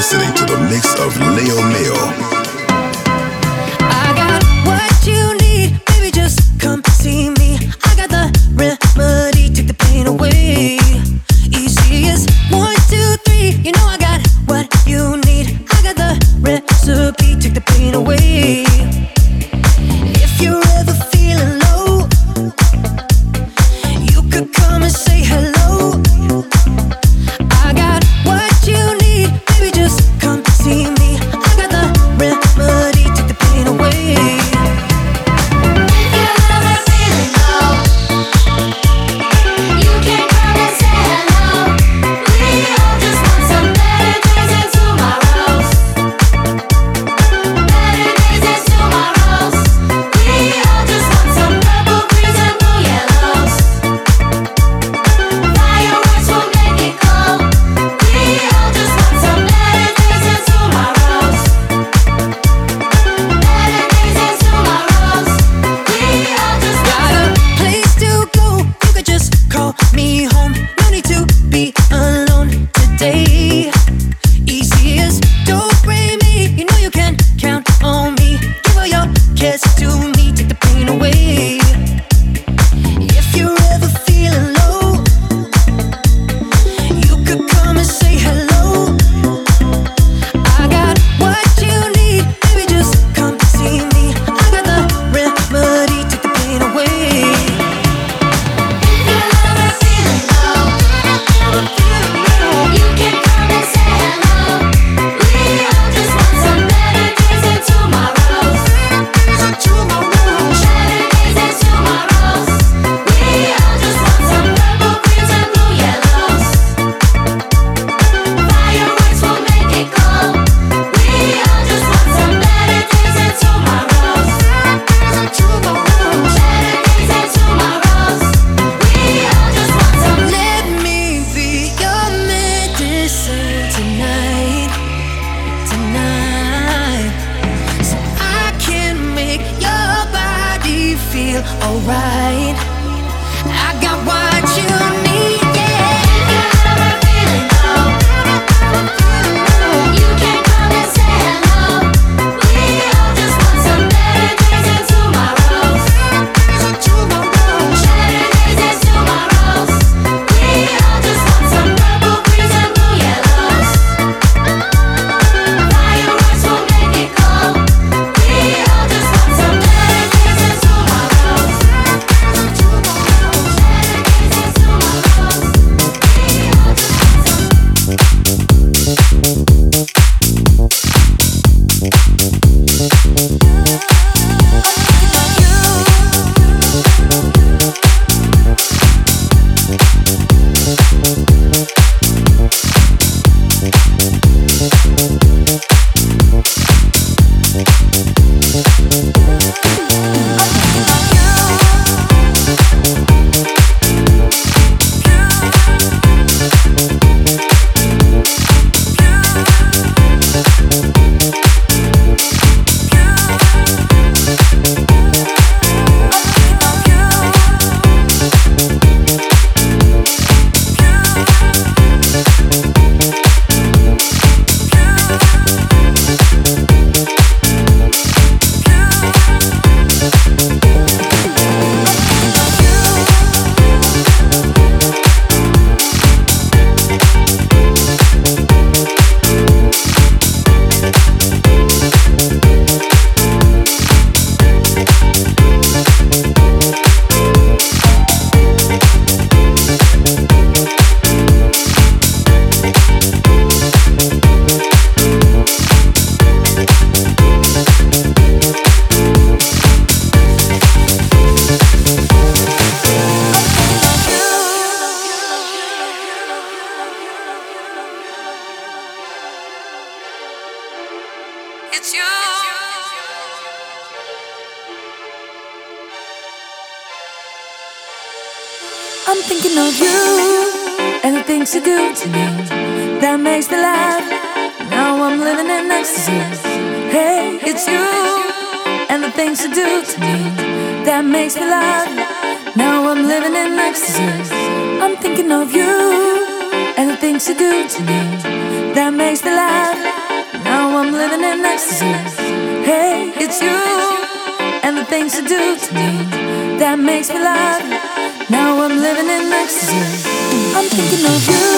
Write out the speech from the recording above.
listening to the mix of Leo Mayo. I got what you need, baby, just come see me. I got the remedy, take the pain away. Easy as one, two, three. You know I got what you need. I got the recipe, take the pain away. That makes the life. Now I'm living in ecstasy. Hey, it's you and the things you do to me. That makes me laugh. Now I'm living in ecstasy. I'm thinking of you.